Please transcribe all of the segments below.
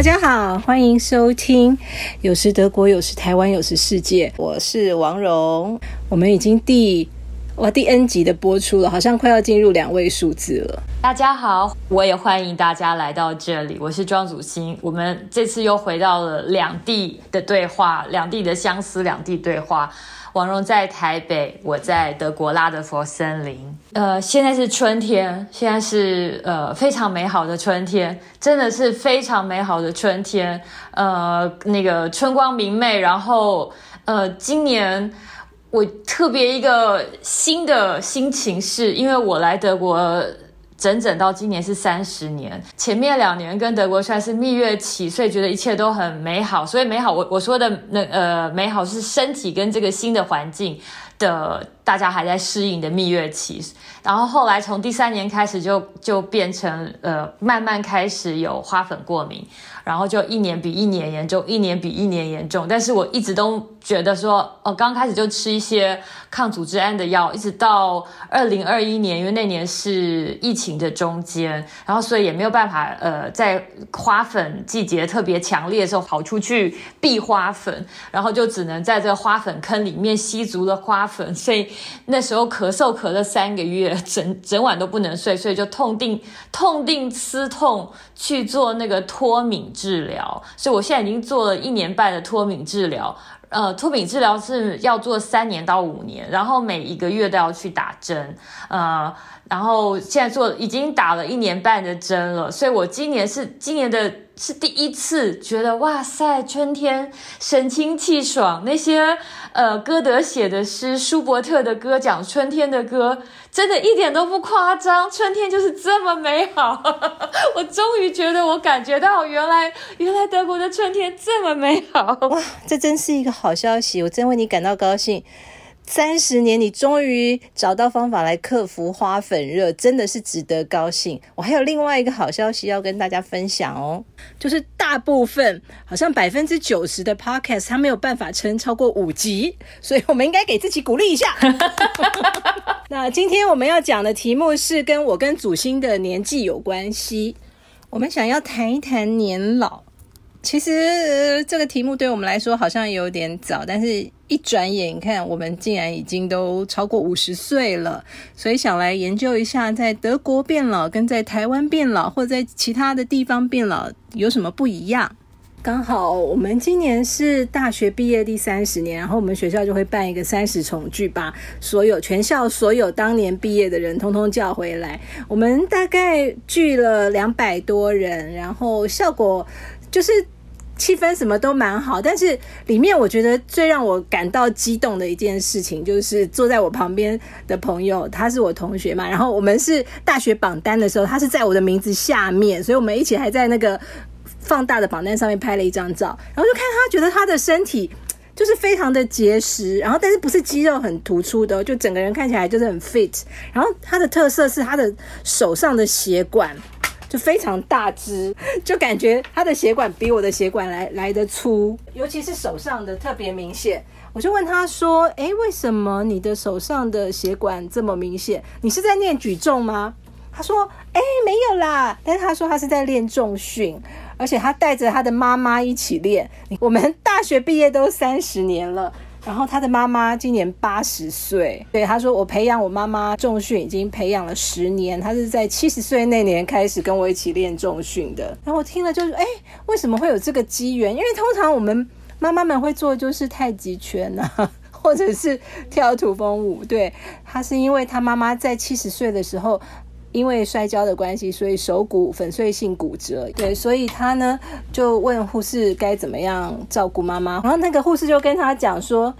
大家好，欢迎收听《有时德国，有时台湾，有时世界》。我是王蓉，我们已经第哇第 N 集的播出了，好像快要进入两位数字了。大家好，我也欢迎大家来到这里。我是庄祖新，我们这次又回到了两地的对话，两地的相思，两地对话。王蓉在台北，我在德国拉德佛森林。呃，现在是春天，现在是呃非常美好的春天，真的是非常美好的春天。呃，那个春光明媚，然后呃，今年我特别一个新的心情，是因为我来德国。整整到今年是三十年，前面两年跟德国算是蜜月期，所以觉得一切都很美好。所以美好，我我说的那呃美好是身体跟这个新的环境的，大家还在适应的蜜月期。然后后来从第三年开始就就变成呃慢慢开始有花粉过敏。然后就一年比一年严重，一年比一年严重。但是我一直都觉得说，哦，刚开始就吃一些抗组织胺的药，一直到二零二一年，因为那年是疫情的中间，然后所以也没有办法，呃，在花粉季节特别强烈的时候跑出去避花粉，然后就只能在这个花粉坑里面吸足了花粉，所以那时候咳嗽咳了三个月，整整晚都不能睡，所以就痛定痛定思痛去做那个脱敏。治疗，所以我现在已经做了一年半的脱敏治疗。呃，脱敏治疗是要做三年到五年，然后每一个月都要去打针。呃，然后现在做已经打了一年半的针了，所以我今年是今年的。是第一次觉得哇塞，春天神清气爽。那些呃，歌德写的诗，舒伯特的歌，讲春天的歌，真的一点都不夸张。春天就是这么美好。我终于觉得，我感觉到原来原来德国的春天这么美好。哇，这真是一个好消息，我真为你感到高兴。三十年，你终于找到方法来克服花粉热，真的是值得高兴。我还有另外一个好消息要跟大家分享哦，就是大部分好像百分之九十的 podcast 它没有办法撑超过五集，所以我们应该给自己鼓励一下。那今天我们要讲的题目是跟我跟祖星的年纪有关系，我们想要谈一谈年老。其实这个题目对我们来说好像有点早，但是一转眼，你看我们竟然已经都超过五十岁了，所以想来研究一下，在德国变老跟在台湾变老，或在其他的地方变老有什么不一样？刚好我们今年是大学毕业第三十年，然后我们学校就会办一个三十重聚，把所有全校所有当年毕业的人通通叫回来。我们大概聚了两百多人，然后效果。就是气氛什么都蛮好，但是里面我觉得最让我感到激动的一件事情，就是坐在我旁边的朋友，他是我同学嘛，然后我们是大学榜单的时候，他是在我的名字下面，所以我们一起还在那个放大的榜单上面拍了一张照，然后就看他觉得他的身体就是非常的结实，然后但是不是肌肉很突出的，就整个人看起来就是很 fit，然后他的特色是他的手上的血管。就非常大只，就感觉他的血管比我的血管来来的粗，尤其是手上的特别明显。我就问他说：“哎，为什么你的手上的血管这么明显？你是在练举重吗？”他说：“哎，没有啦。”但是他说他是在练重训，而且他带着他的妈妈一起练。我们大学毕业都三十年了。然后他的妈妈今年八十岁，对他说：“我培养我妈妈重训已经培养了十年，她是在七十岁那年开始跟我一起练重训的。”然后我听了就是：“哎，为什么会有这个机缘？因为通常我们妈妈们会做就是太极拳啊，或者是跳土风舞。对他是因为他妈妈在七十岁的时候。”因为摔跤的关系，所以手骨粉碎性骨折。对，所以他呢就问护士该怎么样照顾妈妈。然后那个护士就跟他讲说：“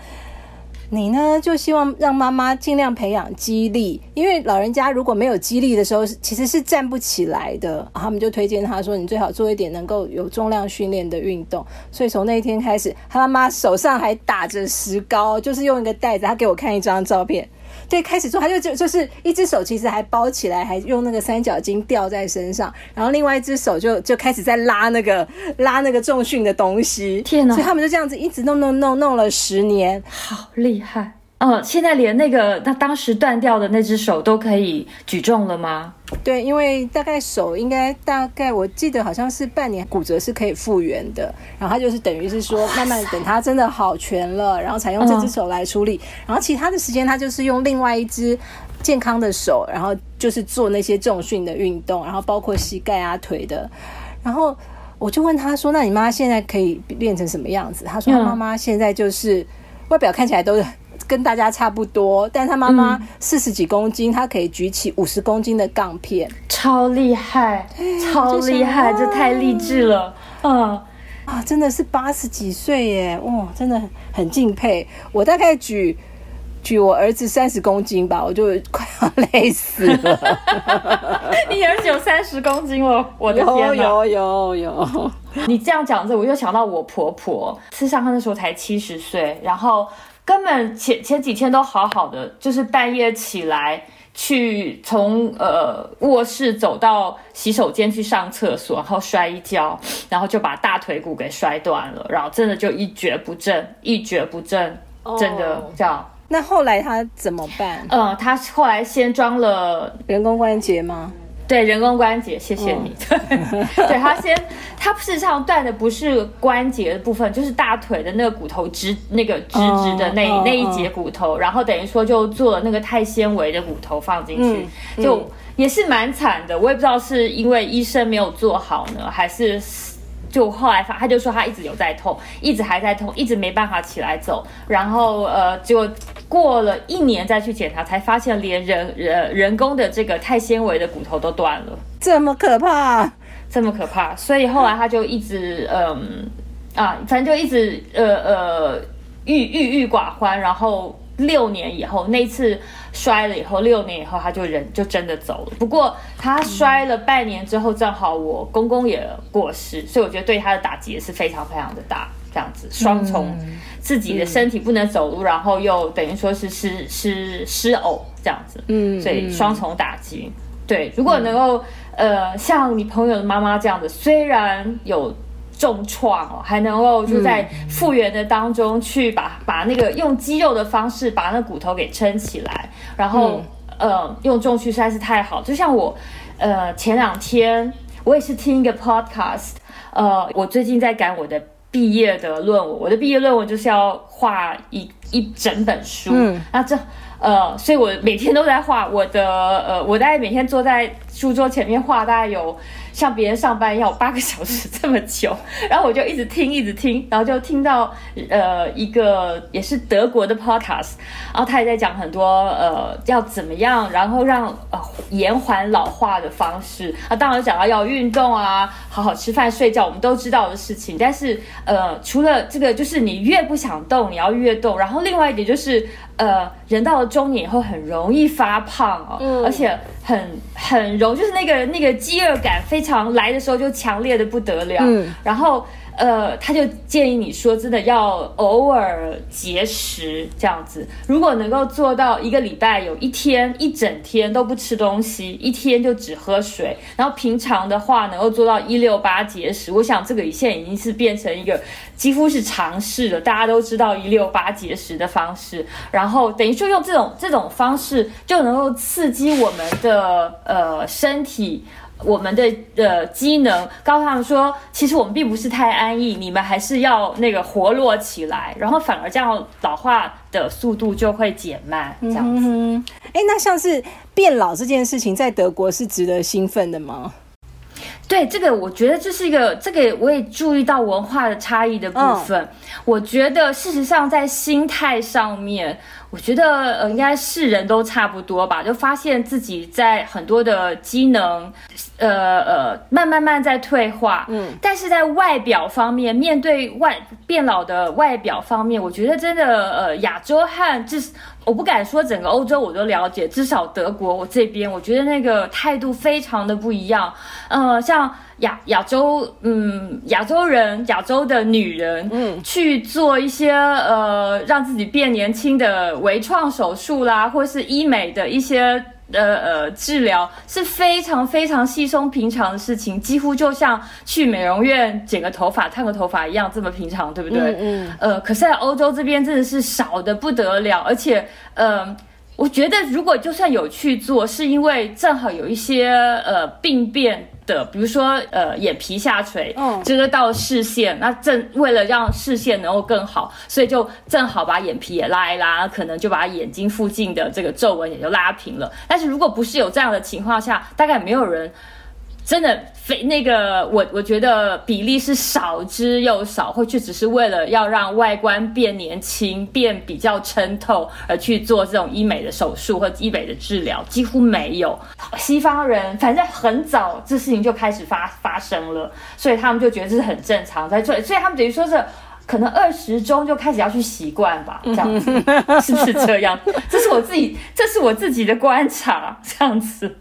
你呢就希望让妈妈尽量培养肌力，因为老人家如果没有肌力的时候，其实是站不起来的。”他们就推荐他说：“你最好做一点能够有重量训练的运动。”所以从那一天开始，他妈妈手上还打着石膏，就是用一个袋子。他给我看一张照片。对，开始做，他就就就是一只手其实还包起来，还用那个三角巾吊在身上，然后另外一只手就就开始在拉那个拉那个重训的东西。天哪！所以他们就这样子一直弄弄弄弄了十年，好厉害。嗯，现在连那个他当时断掉的那只手都可以举重了吗？对，因为大概手应该大概我记得好像是半年骨折是可以复原的，然后他就是等于是说慢慢等他真的好全了，然后才用这只手来处理，然后其他的时间他就是用另外一只健康的手，然后就是做那些重训的运动，然后包括膝盖啊腿的，然后我就问他说：“那你妈现在可以练成什么样子？”他说：“他妈妈现在就是外表看起来都。”跟大家差不多，但他妈妈四十几公斤，她可以举起五十公斤的杠片，超厉害，超厉害，这太励志了，嗯啊，真的是八十几岁耶，哇，真的很敬佩。我大概举举我儿子三十公斤吧，我就快要累死了。你儿子有三十公斤了，我的天有有有有。你这样讲着，我又想到我婆婆，吃上她的时候才七十岁，然后。根本前前几天都好好的，就是半夜起来去从呃卧室走到洗手间去上厕所，然后摔一跤，然后就把大腿骨给摔断了，然后真的就一蹶不振，一蹶不振，真的这样。那后来他怎么办？呃，他后来先装了人工关节吗？对人工关节，谢谢你。对他先，他事实上断的不是关节的部分，就是大腿的那个骨头直那个直直的那那一节骨头，然后等于说就做了那个钛纤维的骨头放进去，就也是蛮惨的。我也不知道是因为医生没有做好呢，还是。就后来发，他就说他一直有在痛，一直还在痛，一直没办法起来走。然后呃，就过了一年再去检查，才发现连人人人工的这个钛纤维的骨头都断了，这么可怕，这么可怕。所以后来他就一直嗯啊，反正就一直呃呃郁郁郁寡欢，然后。六年以后，那次摔了以后，六年以后他就人就真的走了。不过他摔了半年之后，正好我公公也过世，所以我觉得对他的打击也是非常非常的大。这样子双重自己的身体不能走路，然后又等于说是失失失偶这样子，嗯，所以双重打击。对，如果能够呃像你朋友的妈妈这样的，虽然有。重创哦，还能够就在复原的当中去把把那个用肌肉的方式把那骨头给撑起来，然后呃用重训实在是太好。就像我呃前两天我也是听一个 podcast，呃我最近在赶我的毕业的论文，我的毕业论文就是要画一一整本书，那这呃所以我每天都在画我的呃我大概每天坐在书桌前面画大概有。像别人上班要八个小时 这么久，然后我就一直听，一直听，然后就听到呃一个也是德国的 podcast，然后他也在讲很多呃要怎么样，然后让呃延缓老化的方式啊，当然讲到要运动啊，好好吃饭睡觉，我们都知道的事情。但是呃除了这个，就是你越不想动，你要越动。然后另外一点就是。呃，人到了中年以后很容易发胖哦，而且很很柔，就是那个那个饥饿感非常来的时候就强烈的不得了，然后。呃，他就建议你说，真的要偶尔节食这样子。如果能够做到一个礼拜有一天一整天都不吃东西，一天就只喝水，然后平常的话能够做到一六八节食，我想这个现在已经是变成一个几乎是常识了。大家都知道一六八节食的方式，然后等于说用这种这种方式就能够刺激我们的呃身体。我们的呃机能告诉他们说，其实我们并不是太安逸，你们还是要那个活络起来，然后反而这样老化的速度就会减慢。这样子，哎，那像是变老这件事情，在德国是值得兴奋的吗？对这个，我觉得这是一个，这个我也注意到文化的差异的部分。我觉得事实上在心态上面。我觉得呃，应该是人都差不多吧，就发现自己在很多的机能，呃呃，慢慢慢在退化。嗯，但是在外表方面，面对外变老的外表方面，我觉得真的呃，亚洲和至我不敢说整个欧洲我都了解，至少德国我这边，我觉得那个态度非常的不一样。呃，像。亚亚洲，嗯，亚洲人，亚洲的女人，嗯，去做一些呃让自己变年轻的微创手术啦，或是医美的一些呃呃治疗是非常非常稀松平常的事情，几乎就像去美容院剪个头发、烫个头发一样这么平常，对不对？嗯嗯呃，可是在欧洲这边真的是少的不得了，而且，呃，我觉得如果就算有去做，是因为正好有一些呃病变的，比如说呃眼皮下垂，嗯遮到视线，那正为了让视线能够更好，所以就正好把眼皮也拉一拉，可能就把眼睛附近的这个皱纹也就拉平了。但是如果不是有这样的情况下，大概没有人。真的非那个，我我觉得比例是少之又少，会去只是为了要让外观变年轻、变比较撑透而去做这种医美的手术或医美的治疗，几乎没有。西方人反正很早这事情就开始发发生了，所以他们就觉得这是很正常，在做，所以他们等于说是。可能二十中就开始要去习惯吧，这样子 是不是这样？这是我自己，这是我自己的观察，这样子。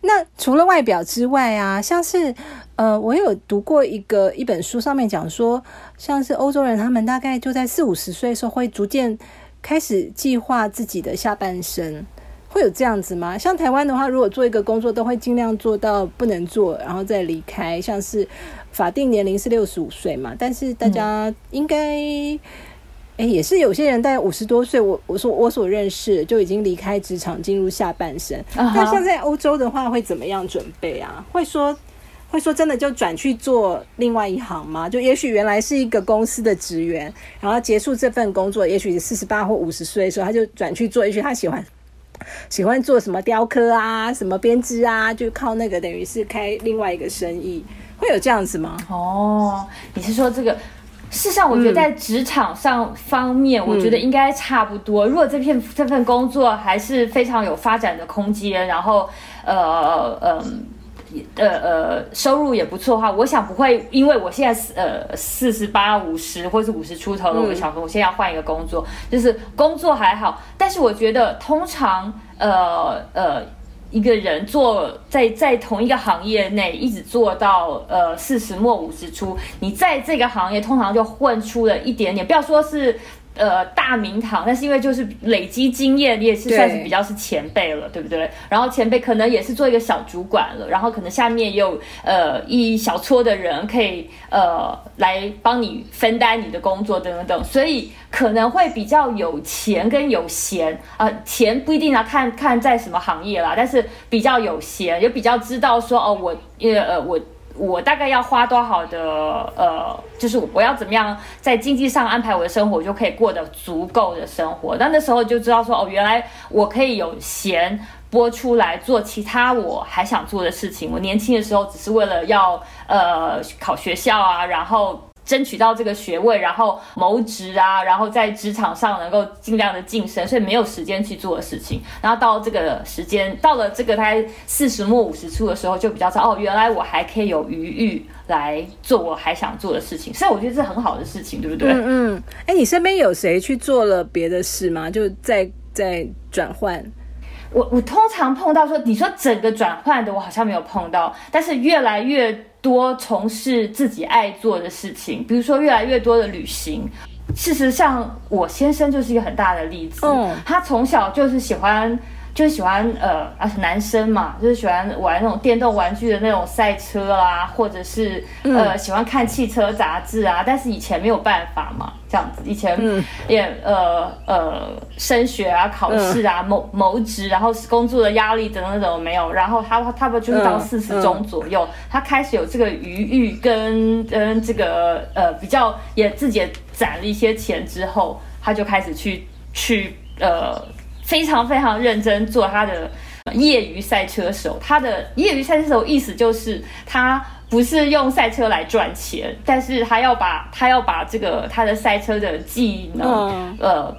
那除了外表之外啊，像是呃，我有读过一个一本书，上面讲说，像是欧洲人他们大概就在四五十岁的时候，会逐渐开始计划自己的下半生，会有这样子吗？像台湾的话，如果做一个工作，都会尽量做到不能做，然后再离开。像是法定年龄是六十五岁嘛，但是大家应该。哎，也是有些人大概五十多岁，我我说我所认识就已经离开职场，进入下半生。啊哈但像在欧洲的话，会怎么样准备啊？会说会说真的就转去做另外一行吗？就也许原来是一个公司的职员，然后结束这份工作，也许四十八或五十岁的时候，他就转去做，也许他喜欢。喜欢做什么雕刻啊，什么编织啊，就靠那个等于是开另外一个生意，会有这样子吗？哦，你是说这个？事实上，我觉得在职场上方面，我觉得应该差不多。如果这片这份工作还是非常有发展的空间，然后呃呃呃呃收入也不错的话，我想不会因为我现在呃四十八、五十或是五十出头了，我想说我现在要换一个工作，就是工作还好，但是我觉得通常呃呃。一个人做在在同一个行业内一直做到呃四十末五十出，你在这个行业通常就混出了一点点，不要说是呃大名堂，但是因为就是累积经验，你也是算是比较是前辈了，对不对？然后前辈可能也是做一个小主管了，然后可能下面也有呃一小撮的人可以呃来帮你分担你的工作等等等，所以可能会比较有钱跟有闲啊、呃，钱不一定要看看在什么行业啦，但是比较有闲，也比较知道说哦，我呃呃我。我大概要花多少的呃，就是我要怎么样在经济上安排我的生活，就可以过得足够的生活。但那时候就知道说，哦，原来我可以有闲播出来做其他我还想做的事情。我年轻的时候只是为了要呃考学校啊，然后。争取到这个学位，然后谋职啊，然后在职场上能够尽量的晋升，所以没有时间去做的事情。然后到这个时间，到了这个大概四十末五十初的时候，就比较知道哦，原来我还可以有余裕来做我还想做的事情。所以我觉得这很好的事情，对不对？嗯嗯，哎，你身边有谁去做了别的事吗？就在在转换。我我通常碰到说，你说整个转换的，我好像没有碰到，但是越来越多从事自己爱做的事情，比如说越来越多的旅行。事实上，我先生就是一个很大的例子。嗯他从小就是喜欢，就喜欢呃，啊男生嘛，就是喜欢玩那种电动玩具的那种赛车啊，或者是呃喜欢看汽车杂志啊。但是以前没有办法嘛，这样子，以前也呃呃升学啊、考试啊、谋谋职，然后工作的压力等等等没有。然后他他们就是到嗯四十中左右，他开始有这个余裕跟跟这个呃比较也自己也攒了一些钱之后，他就开始去去呃非常非常认真做他的业余赛车手。他的业余赛车手意思就是他。不是用赛车来赚钱，但是他要把他要把这个他的赛车的技能，嗯呃，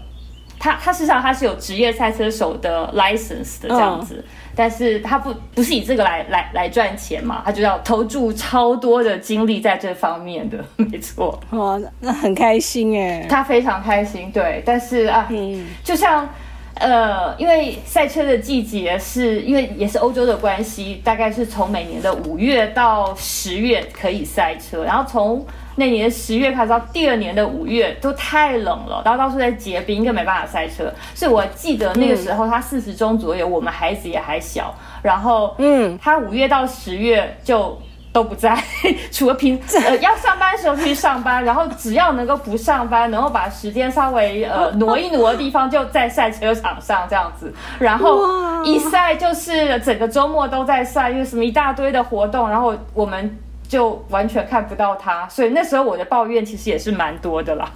他他事实上他是有职业赛车手的 license 的这样子，但是他不不是以这个来来来赚钱嘛，他就要投注超多的精力在这方面的，没错，哇，那很开心哎。他非常开心，对，但是啊，嗯就像。呃，因为赛车的季节是因为也是欧洲的关系，大概是从每年的五月到十月可以赛车，然后从那年十月开始到第二年的五月都太冷了，然后到处在结冰，更没办法赛车。所以我记得那个时候他四十中左右，我们孩子也还小，然后嗯，他五月到十月就。都不在，除了平呃要上班的时候去上班，然后只要能够不上班，能够把时间稍微呃 挪一挪的地方，就在赛车场上这样子，然后一赛就是整个周末都在赛，因为什么一大堆的活动，然后我们。就完全看不到他，所以那时候我的抱怨其实也是蛮多的啦。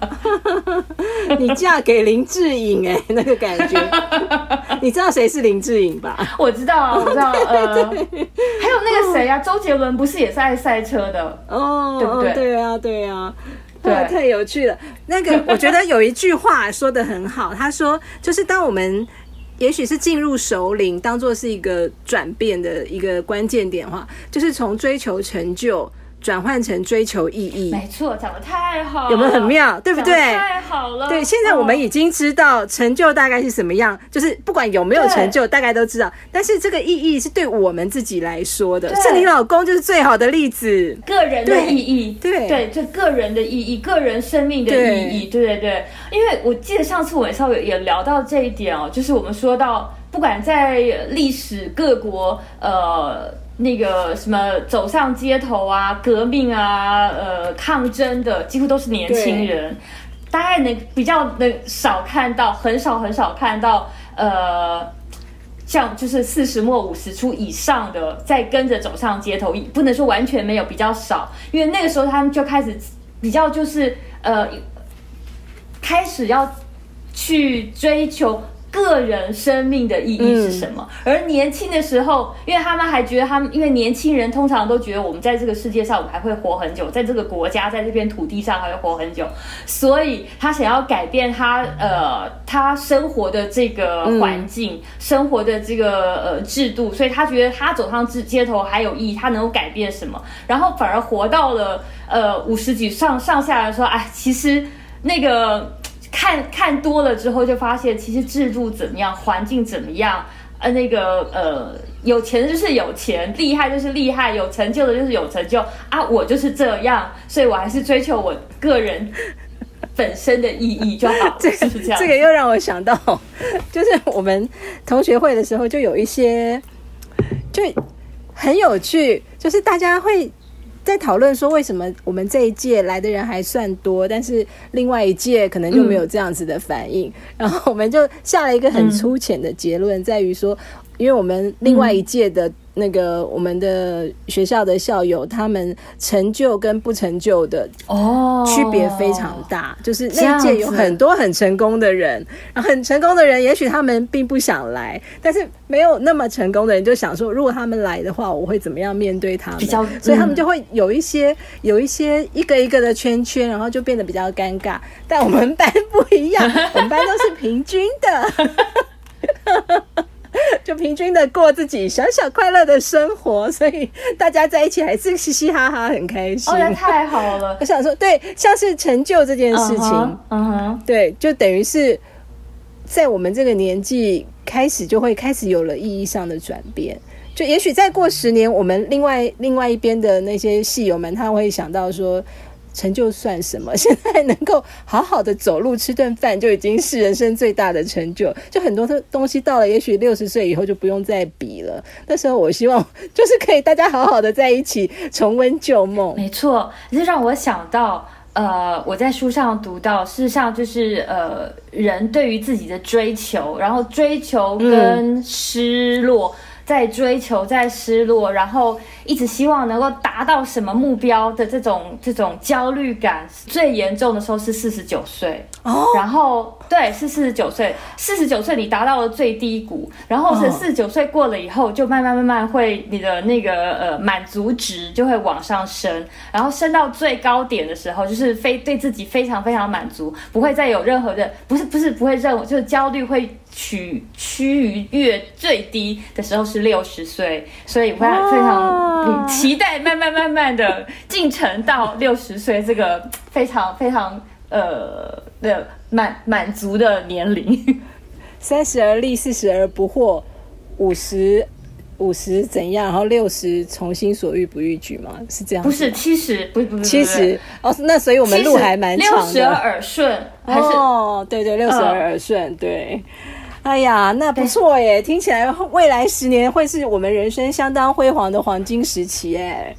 你嫁给林志颖哎，那个感觉，你知道谁是林志颖吧？我知道啊，我知道。呃，还有那个谁啊，周杰伦不是也是爱赛车的哦？对不对？对啊，对啊，对，太有趣了。那个我觉得有一句话说的很好，他说就是当我们。也许是进入首领，当做是一个转变的一个关键点话，就是从追求成就。转换成追求意义，没错，讲的太好，有没有很妙？对不对？太好了。对，现在我们已经知道成就大概是什么样，就是不管有没有成就，大概都知道。但是这个意义是对我们自己来说的，是你老公就是最好的例子。个人的意义，对对，这个人的意义，个人生命的意义，对对对。因为我记得上次我们稍微也聊到这一点哦，就是我们说到，不管在历史各国，呃。那个什么走上街头啊，革命啊，呃，抗争的几乎都是年轻人，大概能比较能少看到，很少很少看到，呃，像就是四十末五十出以上的在跟着走上街头，不能说完全没有，比较少，因为那个时候他们就开始比较就是呃，开始要去追求。个人生命的意义是什么？而年轻的时候，因为他们还觉得他们，因为年轻人通常都觉得我们在这个世界上，我们还会活很久，在这个国家，在这片土地上还会活很久，所以他想要改变他呃他生活的这个环境，生活的这个呃制度，所以他觉得他走上街街头还有意义，他能够改变什么？然后反而活到了呃五十几上上下来说，哎，其实那个。看看多了之后，就发现其实制度怎么样，环境怎么样，呃，那个呃，有钱就是有钱，厉害就是厉害，有成就的就是有成就啊，我就是这样，所以我还是追求我个人本身的意义就好。这是这样，这个又让我想到，就是我们同学会的时候，就有一些就很有趣，就是大家会。在讨论说为什么我们这一届来的人还算多，但是另外一届可能就没有这样子的反应，然后我们就下了一个很粗浅的结论，在于说，因为我们另外一届的。那个我们的学校的校友，他们成就跟不成就的哦区别非常大。就是那一届有很多很成功的人，然后很成功的人，也许他们并不想来，但是没有那么成功的人就想说，如果他们来的话，我会怎么样面对他们？比较，所以他们就会有一些有一些一个一个的圈圈，然后就变得比较尴尬。但我们班不一样，我们班都是平均的。就平均的过自己小小快乐的生活，所以大家在一起还是嘻嘻哈哈，很开心。哦，那太好了！我想说，对，像是成就这件事情，嗯哼，对，就等于是在我们这个年纪开始，就会开始有了意义上的转变。就也许再过十年，我们另外另外一边的那些戏友们，他会想到说。成就算什么？现在能够好好的走路吃顿饭，就已经是人生最大的成就。就很多的东西到了，也许六十岁以后就不用再比了。那时候，我希望就是可以大家好好的在一起，重温旧梦。没错，这让我想到，呃，我在书上读到，事实上就是呃，人对于自己的追求，然后追求跟失落。在追求，在失落，然后一直希望能够达到什么目标的这种这种焦虑感，最严重的时候是四十九岁哦。然后对，是四十九岁，四十九岁你达到了最低谷，然后是四十九岁过了以后，就慢慢慢慢会你的那个呃满足值就会往上升，然后升到最高点的时候，就是非对自己非常非常满足，不会再有任何的不是不是不会任就是焦虑会。趋趋于越最低的时候是六十岁，所以我非常期待慢慢慢慢的进程到六十岁这个非常非常呃的满满足的年龄。三十而立，四十而不惑，五十五十怎样，然后六十从心所欲不逾矩吗？是这样？不是七十，不是不是七十哦，那所以我们路还蛮长的。六十而耳顺，还是哦，对对，六十而耳顺，对。哎呀，那不错耶！听起来未来十年会是我们人生相当辉煌的黄金时期哎。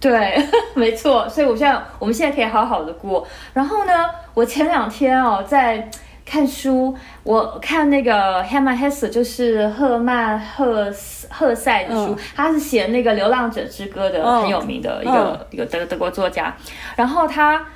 对，没错。所以我现在，我们现在可以好好的过。然后呢，我前两天哦在看书，我看那个 Hermann Hesse，就是赫曼赫赫塞的书，他是写那个《流浪者之歌》的很有名的一个一个德德国作家。然后他，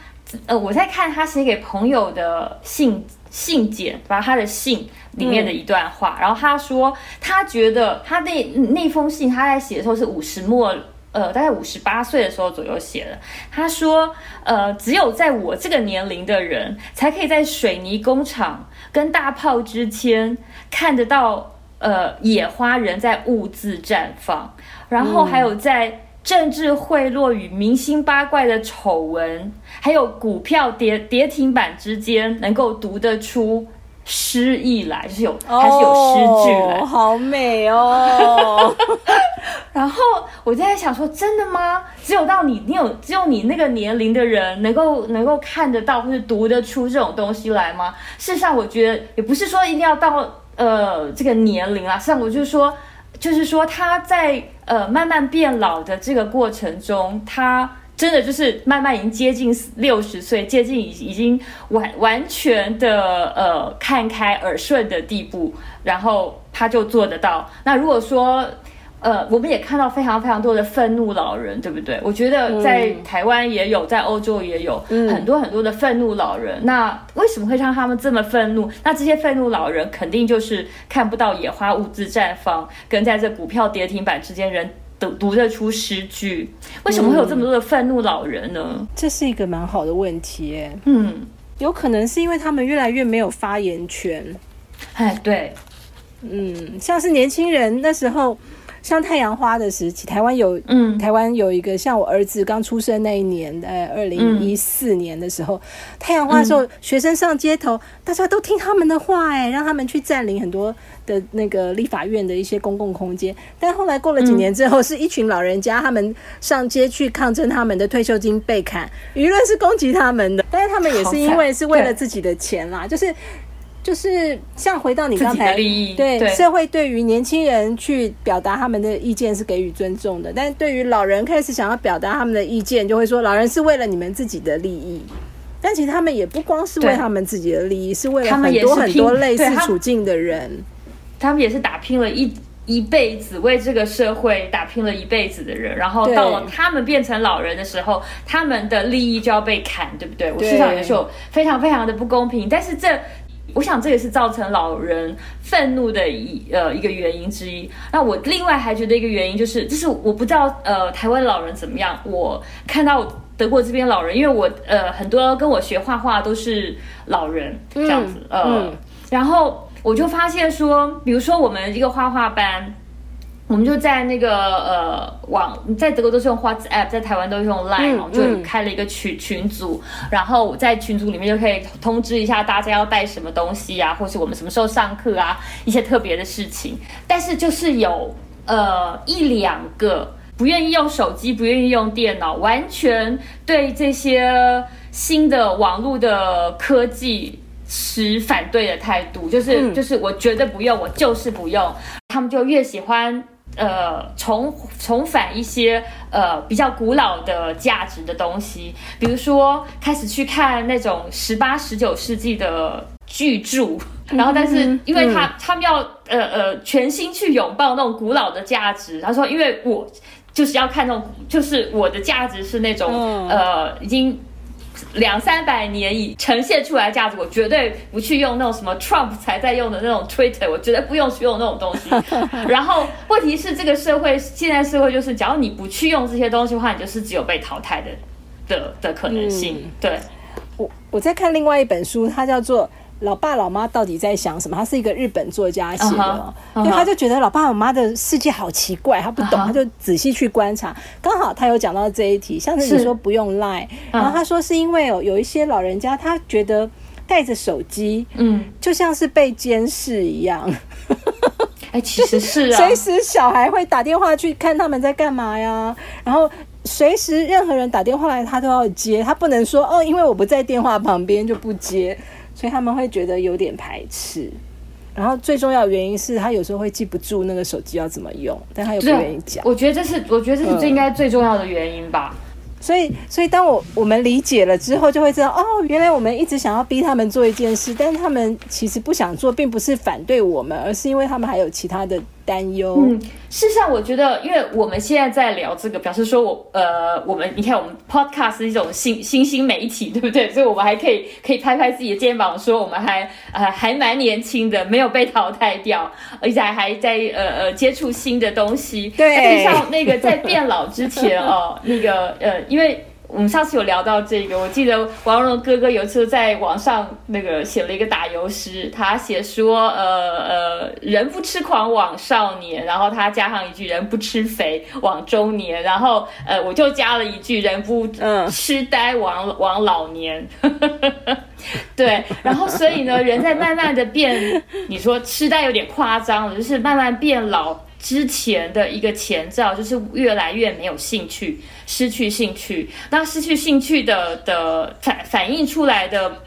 呃，我在看他写给朋友的信信件，把他的信。里面的一段话，然后他说，他觉得他那那封信他在写的时候是五十末，呃，大概五十八岁的时候左右写的。他说，呃，只有在我这个年龄的人，才可以在水泥工厂跟大炮之间看得到，呃，野花人在兀自绽放，然后还有在政治贿赂与明星八卦的丑闻，还有股票跌跌停板之间，能够读得出。诗意来就是有，还是有诗句来，好美哦。然后我在想说，真的吗？只有到你，你有只有你那个年龄的人能够能够看得到或者读得出这种东西来吗？事实上，我觉得也不是说一定要到呃这个年龄啊。实际上，我就是说，就是说他在呃慢慢变老的这个过程中，他。真的就是慢慢已经接近六十岁，接近已已经完完全的呃看开耳顺的地步，然后他就做得到。那如果说呃，我们也看到非常非常多的愤怒老人，对不对？我觉得在台湾也有，在欧洲也有很多很多的愤怒老人。那为什么会让他们这么愤怒？那这些愤怒老人肯定就是看不到野花兀自绽放，跟在这股票跌停板之间人。读读得出诗句，为什么会有这么多的愤怒老人呢？这是一个蛮好的问题，哎，嗯，有可能是因为他们越来越没有发言权，哎，对，嗯，像是年轻人那时候。像太阳花的时期，台湾有，嗯，台湾有一个像我儿子刚出生那一年，呃，二零一四年的时候，太阳花的时候，学生上街头，大家都听他们的话，哎，让他们去占领很多的那个立法院的一些公共空间。但后来过了几年之后，是一群老人家他们上街去抗争，他们的退休金被砍，舆论是攻击他们的，但是他们也是因为是为了自己的钱啦，就是。就是像回到你刚才，对社会对于年轻人去表达他们的意见是给予尊重的，但对于老人开始想要表达他们的意见，就会说老人是为了你们自己的利益。但其实他们也不光是为他们自己的利益，是为了很多很多类似处境的人。他们也是打拼了一一辈子，为这个社会打拼了一辈子的人。然后到了他们变成老人的时候，他们的利益就要被砍，对不对？我市场也是有非常非常的不公平。但是这。我想这也是造成老人愤怒的一呃一个原因之一。那我另外还觉得一个原因就是，就是我不知道呃台湾老人怎么样。我看到德国这边老人，因为我呃很多跟我学画画都是老人这样子呃，然后我就发现说，比如说我们一个画画班。我们就在那个呃网，在德国都是用 WhatsApp，在台湾都是用 Line，就开了一个群群组，然后在群组里面就可以通知一下大家要带什么东西啊，或是我们什么时候上课啊，一些特别的事情。但是就是有呃一两个不愿意用手机，不愿意用电脑，完全对这些新的网络的科技持反对的态度，就是就是我绝对不用，我就是不用，他们就越喜欢。呃，重重返一些呃比较古老的价值的东西，比如说开始去看那种十八、十九世纪的巨著，然后但是因为他他们要呃呃全心去拥抱那种古老的价值，他说因为我就是要看那种，就是我的价值是那种呃已经。两三百年以呈现出来的价值，我绝对不去用那种什么 Trump 才在用的那种 Twitter，我绝对不用去用那种东西。然后问题是，这个社会现在社会就是，假如你不去用这些东西的话，你就是只有被淘汰的的的可能性。对，我我在看另外一本书，它叫做。老爸老妈到底在想什么？他是一个日本作家写的，因为他就觉得老爸老妈的世界好奇怪，他不懂，他就仔细去观察。刚好他有讲到这一题，像是你说不用赖，然后他说是因为有有一些老人家，他觉得带着手机，嗯，就像是被监视一样。哎，其实是啊，随时小孩会打电话去看他们在干嘛呀，然后随时任何人打电话来，他都要接，他不能说哦，因为我不在电话旁边就不接，所以他们会觉得有点排斥。然后最重要的原因是他有时候会记不住那个手机要怎么用，但他又不愿意讲。我觉得这是，我觉得这是最应该最重要的原因吧。所以，所以当我我们理解了之后，就会知道哦，原来我们一直想要逼他们做一件事，但是他们其实不想做，并不是反对我们，而是因为他们还有其他的。担忧。嗯，事实上，我觉得，因为我们现在在聊这个，表示说我呃，我们你看，我们 podcast 是一种新新兴媒体，对不对？所以，我们还可以可以拍拍自己的肩膀，说我们还呃还蛮年轻的，没有被淘汰掉，而且还在呃呃接触新的东西。对，像那个在变老之前哦，那个呃，因为。我们上次有聊到这个，我记得王蓉哥哥有一次在网上那个写了一个打油诗，他写说，呃呃，人不痴狂枉少年，然后他加上一句人不吃肥枉中年，然后呃我就加了一句人不 痴呆枉枉老年，对，然后所以呢，人在慢慢的变，你说痴呆有点夸张了，就是慢慢变老。之前的一个前兆就是越来越没有兴趣，失去兴趣。那失去兴趣的的反反映出来的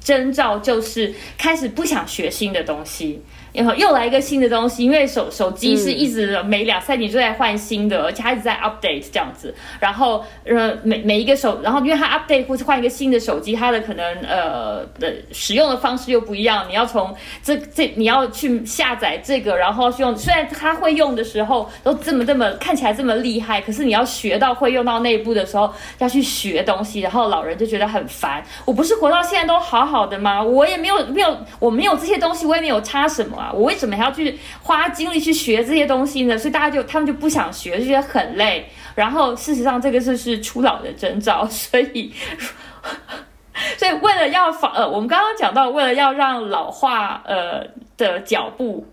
征兆就是开始不想学新的东西。然后又来一个新的东西，因为手手机是一直每两三年就在换新的，而且一直在 update 这样子。然后呃每每一个手，然后因为它 update 或是换一个新的手机，它的可能呃的使用的方式又不一样。你要从这这你要去下载这个，然后用。虽然他会用的时候都这么这么看起来这么厉害，可是你要学到会用到那一步的时候，要去学东西，然后老人就觉得很烦。我不是活到现在都好好的吗？我也没有没有我没有这些东西，我也没有差什么啊。我为什么还要去花精力去学这些东西呢？所以大家就他们就不想学，就觉得很累。然后事实上，这个就是初老的征兆。所以，所以为了要防呃，我们刚刚讲到，为了要让老化呃的脚步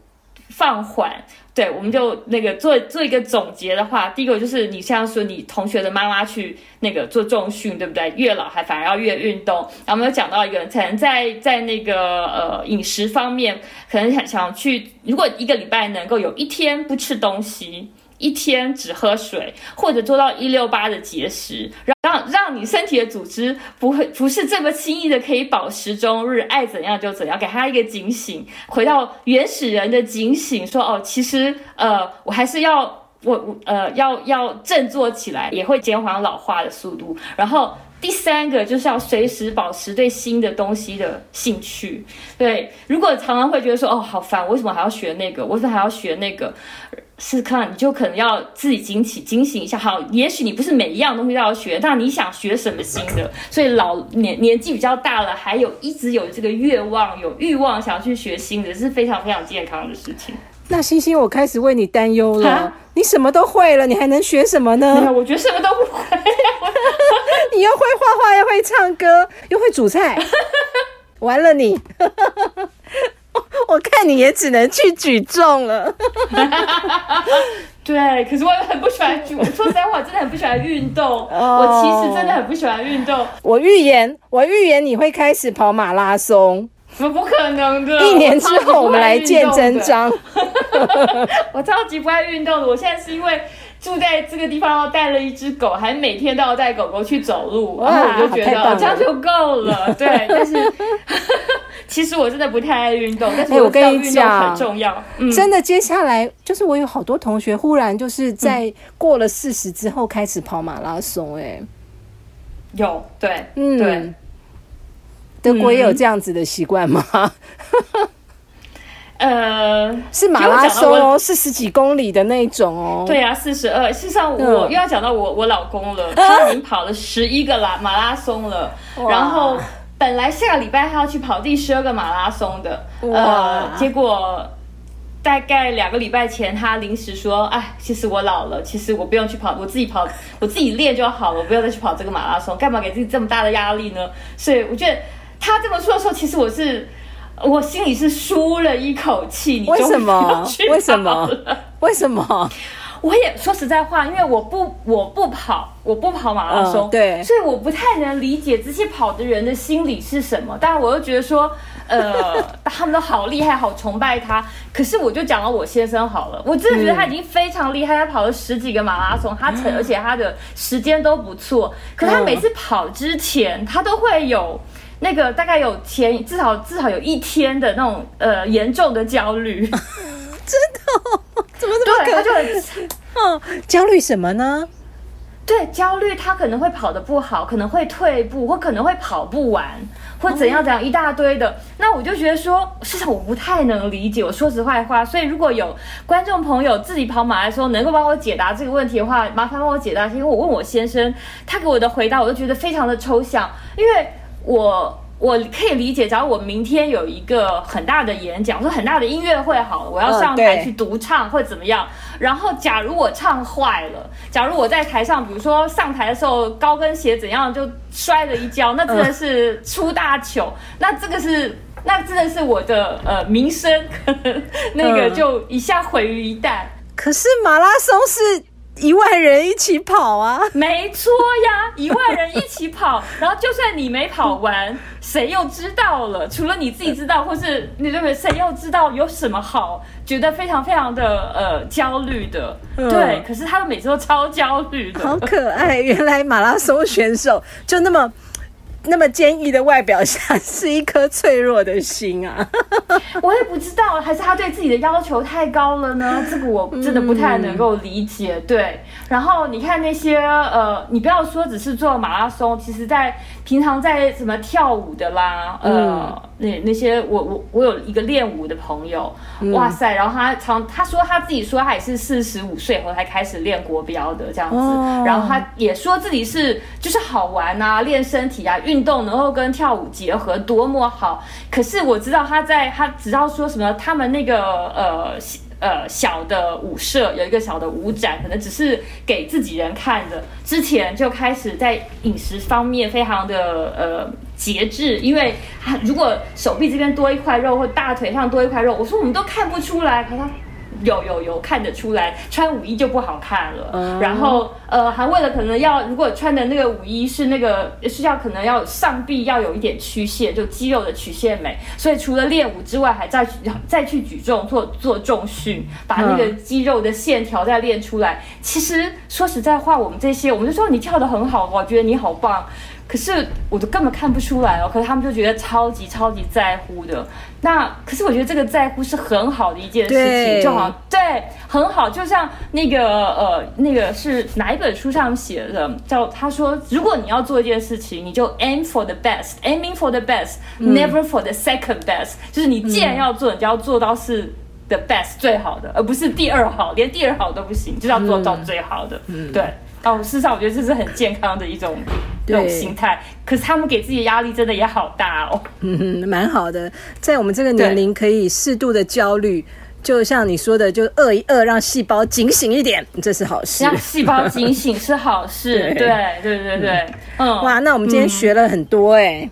放缓。对，我们就那个做做一个总结的话，第一个就是你像说你同学的妈妈去那个做重训，对不对？越老还反而要越运动。然后我们有讲到一个人，可能在在那个呃饮食方面，可能想想去，如果一个礼拜能够有一天不吃东西。一天只喝水，或者做到一六八的节食，让让你身体的组织不会不是这么轻易的可以保持终日，爱怎样就怎样，给他一个警醒，回到原始人的警醒，说哦，其实呃，我还是要我呃要要振作起来，也会减缓老化的速度，然后。第三个就是要随时保持对新的东西的兴趣。对，如果常常会觉得说哦好烦，为什么还要学那个？为什么还要学那个？试试看，你就可能要自己警起、警醒一下。好，也许你不是每一样东西都要学，但你想学什么新的？所以老年年纪比较大了，还有一直有这个愿望、有欲望想要去学新的，是非常非常健康的事情。那星星，我开始为你担忧了。你什么都会了，你还能学什么呢？我觉得什么都不会。你又会画画，又会唱歌，又会煮菜，完了你！你也只能去举重了。对，可是我很不喜欢举。说实在话，真的很不喜欢运动。我其实真的很不喜欢运动。我预言，我预言你会开始跑马拉松。不不可能的！一年之后我们来见真章。我超级不爱运动的，我现在是因为住在这个地方，带了一只狗，还每天都要带狗狗去走路，然后我就觉得这样就够了。对，但是其实我真的不太爱运动，但是我跟你讲很重要。真的，接下来就是我有好多同学忽然就是在过了四十之后开始跑马拉松，哎，有对，嗯对。德国也有这样子的习惯吗？呃，是马拉松哦，四十几公里的那种哦。对啊，四十二。事实上，我又要讲到我我老公了，他已经跑了十一个啦马拉松了。然后本来下个礼拜他要去跑第十二个马拉松的，呃，结果。大概两个礼拜前，他临时说：“哎，其实我老了，其实我不用去跑，我自己跑，我自己练就好了，我不要再去跑这个马拉松，干嘛给自己这么大的压力呢？”所以我觉得他这么说的时候，其实我是我心里是舒了一口气。你为什么？为什么？为什么？我也说实在话，因为我不我不跑，我不跑马拉松，对，所以我不太能理解这些跑的人的心理是什么。但是我又觉得说。呃，他们都好厉害，好崇拜他。可是我就讲了我先生好了，我真的觉得他已经非常厉害，他跑了十几个马拉松，他成而且他的时间都不错。可他每次跑之前，他都会有那个大概有前至少至少有一天的那种呃严重的焦虑。真的？怎么这么对，他就很 嗯，焦虑什么呢？对焦虑，他可能会跑得不好，可能会退步，或可能会跑不完，或怎样怎样一大堆的。那我就觉得说，事实上我不太能理解。我说实话的话，所以如果有观众朋友自己跑马拉松，能够帮我解答这个问题的话，麻烦帮我解答。因为我问我先生，他给我的回答，我都觉得非常的抽象，因为我。我可以理解，假如我明天有一个很大的演讲，说很大的音乐会好了，我要上台去独唱或怎么样。然后，假如我唱坏了，假如我在台上，比如说上台的时候高跟鞋怎样就摔了一跤，那真的是出大糗。那这个是，那真的是我的呃名声，可 能那个就一下毁于一旦。可是马拉松是。一万人一起跑啊！没错呀，一万人一起跑，然后就算你没跑完，谁又知道了？除了你自己知道，或是你认为谁又知道有什么好？觉得非常非常的呃焦虑的，对。可是他们每次都超焦虑的，好可爱。原来马拉松选手就那么。那么坚毅的外表下，是一颗脆弱的心啊！我也不知道，还是他对自己的要求太高了呢？这个我真的不太能够理解。对，然后你看那些呃，你不要说只是做马拉松，其实在平常在什么跳舞的啦，呃，那那些我我我有一个练舞的朋友，哇塞！然后他常他说他自己说他也是四十五岁后才开始练国标的这样子，然后他也说自己是就是好玩啊，练身体啊，运。运动能够跟跳舞结合多么好，可是我知道他在他只要说什么，他们那个呃呃小的舞社有一个小的舞展，可能只是给自己人看的。之前就开始在饮食方面非常的呃节制，因为如果手臂这边多一块肉或大腿上多一块肉，我说我们都看不出来，可他。有有有看得出来，穿舞衣就不好看了。然后呃，还为了可能要，如果穿的那个舞衣是那个是要可能要上臂要有一点曲线，就肌肉的曲线美。所以除了练舞之外，还再再去举重做做重训，把那个肌肉的线条再练出来。其实说实在话，我们这些我们就说你跳的很好，我觉得你好棒。可是我都根本看不出来哦，可是他们就觉得超级超级在乎的。那可是我觉得这个在乎是很好的一件事情，就好像对很好，就像那个呃那个是哪一本书上写的？叫他说，如果你要做一件事情，你就 aim for the best，aiming for the best，never for the second best。就是你既然要做，你就要做到是 the best 最好的，而不是第二好，连第二好都不行，就要做到最好的。嗯，对。哦，事实上我觉得这是很健康的一种。这种心态，可是他们给自己的压力真的也好大哦。嗯，蛮好的，在我们这个年龄可以适度的焦虑，就像你说的，就饿一饿，让细胞警醒一点，这是好事。让细胞警醒是好事，对。对对对。嗯，哇，那我们今天学了很多哎，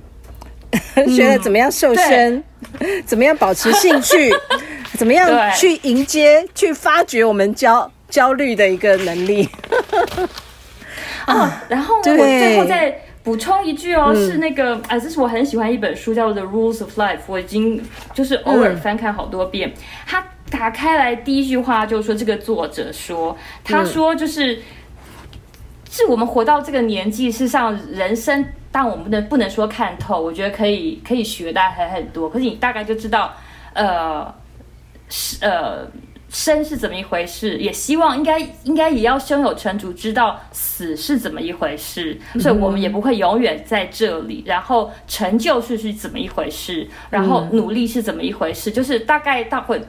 学了怎么样瘦身，怎么样保持兴趣，怎么样去迎接、去发掘我们焦焦虑的一个能力。啊，然后我最后再补充一句哦，是那个啊，这是我很喜欢一本书，叫做《The Rules of Life》，我已经就是偶尔翻看好多遍。他打开来第一句话就是说，这个作者说，他说就是，是我们活到这个年纪，事实上人生，但我们不能不能说看透，我觉得可以可以学的还很多，可是你大概就知道，呃，是呃。生是怎么一回事？也希望应该应该也要胸有成竹，知道死是怎么一回事。所以我们也不会永远在这里。然后成就是是怎么一回事？然后努力是怎么一回事？就是大概大会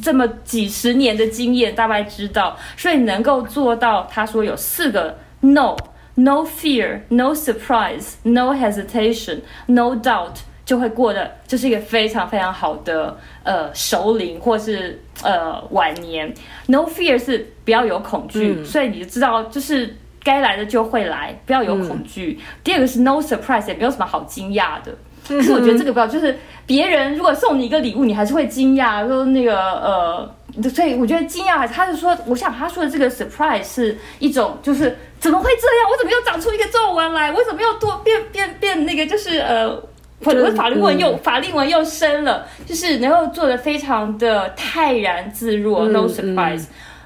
这么几十年的经验，大概知道。所以能够做到，他说有四个 no：no fear，no surprise，no hesitation，no doubt。就会过得就是一个非常非常好的呃首领，或是呃晚年。No fear 是不要有恐惧，所以你就知道就是该来的就会来，不要有恐惧。第二个是 No surprise，也没有什么好惊讶的。可是我觉得这个不要，就是别人如果送你一个礼物，你还是会惊讶，说那个呃，所以我觉得惊讶，他是说，我想他说的这个 surprise 是一种，就是怎么会这样？我怎么又长出一个皱纹来？我怎么又多变变变那个？就是呃。或者法律文又、法令文又深了，就是能够做的非常的泰然自若。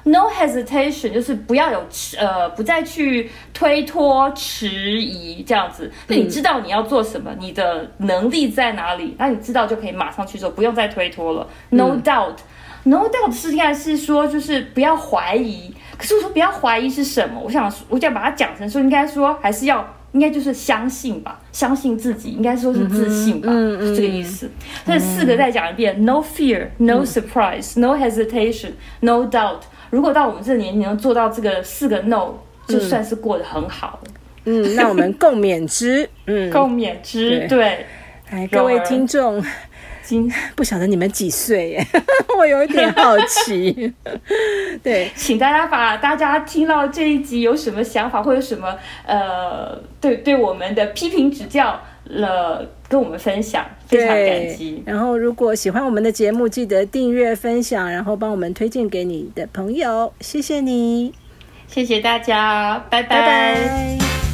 No hesitation，就是不要有呃，不再去推脱、迟疑这样子。那你知道你要做什么，你的能力在哪里，那你知道就可以马上去做，不用再推脱了。No doubt。No doubt 是应该是说，就是不要怀疑。可是我说不要怀疑是什么？我想，我想把它讲成说，应该说还是要，应该就是相信吧，相信自己，应该说是自信吧，嗯嗯是这个意思。这四个再讲一遍：No fear, no surprise, no hesitation, no doubt。如果到我们这年龄能做到这个四个 no，就算是过得很好了。嗯，那我们共勉之。嗯，共勉之。对，哎，各位听众。今 不晓得你们几岁耶？我有一点好奇。对，请大家把大家听到这一集有什么想法，或者什么呃，对对我们的批评指教了，跟我们分享，非常感激。然后，如果喜欢我们的节目，记得订阅、分享，然后帮我们推荐给你的朋友。谢谢你，谢谢大家，拜拜拜。